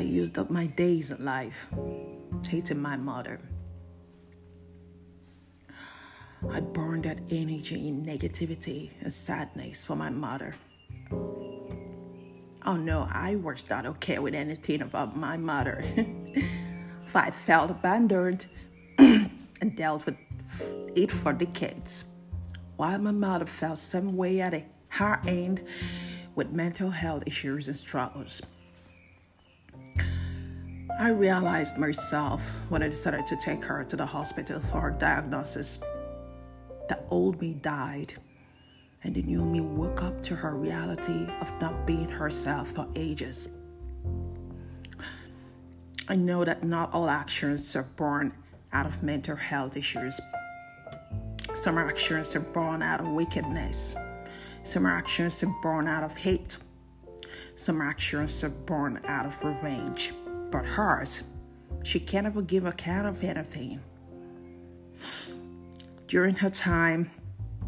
used up my days in life hating my mother. I burned that energy in negativity and sadness for my mother. Oh no, I was not okay with anything about my mother. if I felt abandoned and dealt with it for decades, while my mother felt some way at her end with mental health issues and struggles. I realized myself when I decided to take her to the hospital for a diagnosis. The old me died, and the new me woke up to her reality of not being herself for ages. I know that not all actions are born out of mental health issues. Some actions are born out of wickedness. Some actions are born out of hate. Some actions are born out of revenge. But hers, she can't ever give account of anything. During her time,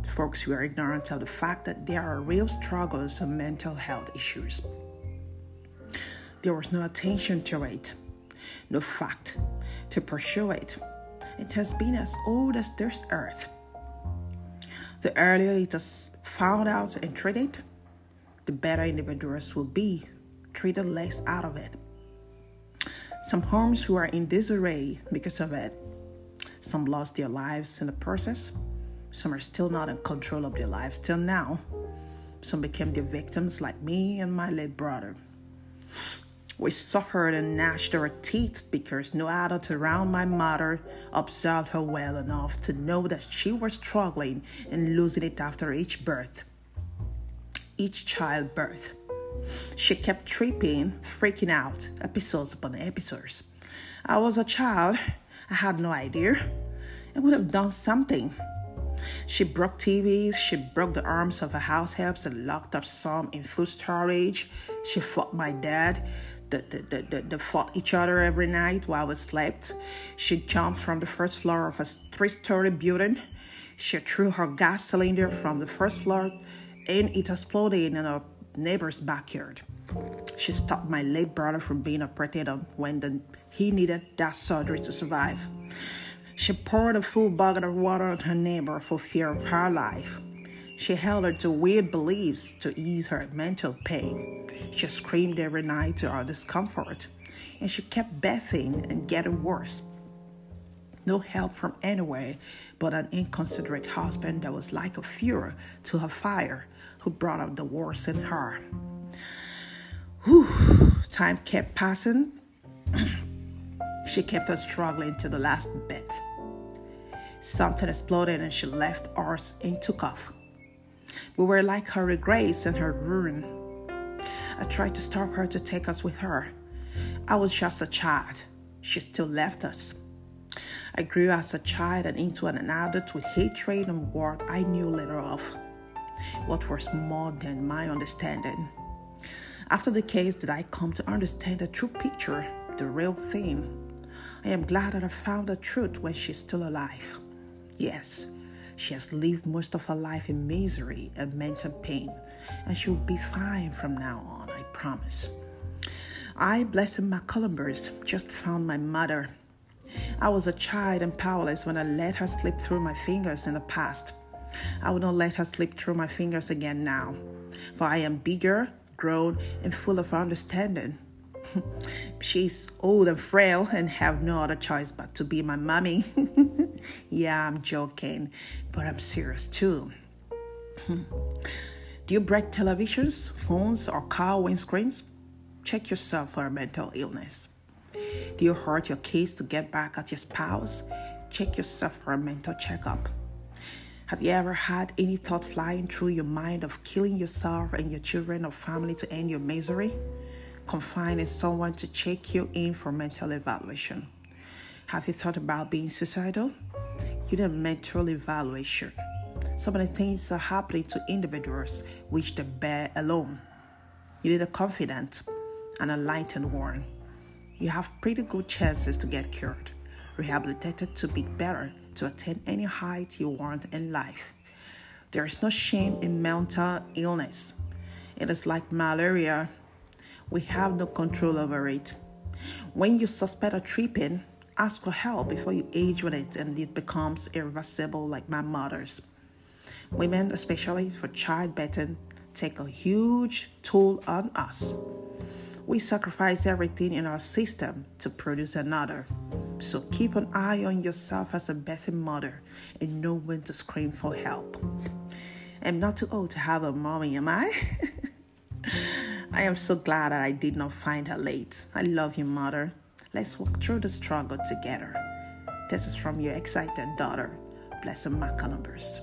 folks were ignorant of the fact that there are real struggles and mental health issues. There was no attention to it, no fact to pursue it. It has been as old as this earth. The earlier it is found out and treated, the better individuals will be treated less out of it. Some homes who are in disarray because of it. Some lost their lives in the process. Some are still not in control of their lives till now. Some became the victims like me and my late brother. We suffered and gnashed our teeth because no adult around my mother observed her well enough to know that she was struggling and losing it after each birth, each childbirth. She kept tripping, freaking out, episodes upon episodes. I was a child, I had no idea. I would have done something. She broke TVs, she broke the arms of her house helps and locked up some in food storage. She fought my dad they, fought each other every night while we slept. She jumped from the first floor of a three story building. She threw her gas cylinder from the first floor and it exploded in a neighbor's backyard. She stopped my late brother from being operated on when the, he needed that surgery to survive. She poured a full bucket of water on her neighbor for fear of her life. She held her to weird beliefs to ease her mental pain. She screamed every night to our discomfort, and she kept bathing and getting worse. No help from anywhere but an inconsiderate husband that was like a fury to her fire, who brought out the worst in her. Whew, time kept passing. she kept on struggling to the last bit. Something exploded and she left ours and took off. We were like her grace and her ruin I tried to stop her to take us with her. I was just a child. She still left us. I grew as a child and into an adult with hatred and what I knew little of, what was more than my understanding. After the case, did I come to understand the true picture, the real thing. I am glad that I found the truth when she's still alive. Yes, she has lived most of her life in misery and mental pain, and she will be fine from now on, I promise. I, Blessed McColumbus, just found my mother. I was a child and powerless when I let her slip through my fingers in the past. I will not let her slip through my fingers again now, for I am bigger, grown, and full of understanding. She's old and frail and have no other choice but to be my mommy. yeah, I'm joking, but I'm serious too. Do you break televisions, phones, or car windscreens? Check yourself for a mental illness. Do you hurt your kids to get back at your spouse? Check yourself for a mental checkup. Have you ever had any thought flying through your mind of killing yourself and your children or family to end your misery? Confining someone to check you in for mental evaluation. Have you thought about being suicidal? You need a mental evaluation. So many things are happening to individuals which they bear alone. You need a confident and enlightened one. You have pretty good chances to get cured, rehabilitated to be better, to attain any height you want in life. There is no shame in mental illness. It is like malaria. We have no control over it. When you suspect a tripping, ask for help before you age with it and it becomes irreversible like my mother's. Women, especially for childbearing, take a huge toll on us. We sacrifice everything in our system to produce another. So keep an eye on yourself as a birthing mother and know when to scream for help. I'm not too old to have a mommy, am I? I am so glad that I did not find her late. I love you, mother. Let's walk through the struggle together. This is from your excited daughter, Blessing McColumbus.